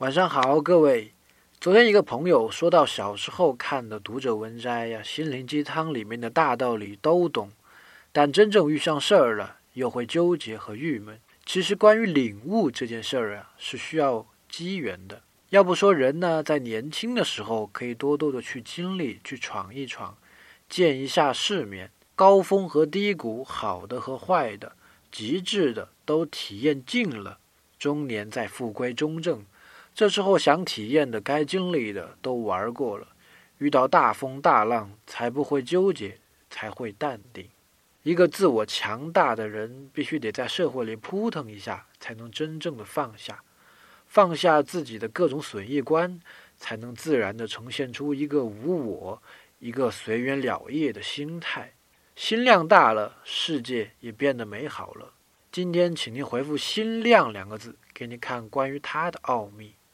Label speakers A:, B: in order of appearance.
A: 晚上好，各位。昨天一个朋友说到小时候看的读者文摘呀，心灵鸡汤里面的大道理都懂，但真正遇上事儿了，又会纠结和郁闷。其实关于领悟这件事儿啊，是需要机缘的。要不说人呢，在年轻的时候可以多多的去经历，去闯一闯，见一下世面，高峰和低谷，好的和坏的，极致的都体验尽了，中年再复归中正。这时候想体验的、该经历的都玩过了，遇到大风大浪才不会纠结，才会淡定。一个自我强大的人，必须得在社会里扑腾一下，才能真正的放下，放下自己的各种损益观，才能自然的呈现出一个无我、一个随缘了业的心态。心量大了，世界也变得美好了。今天，请您回复“心量”两个字，给你看关于它的奥秘。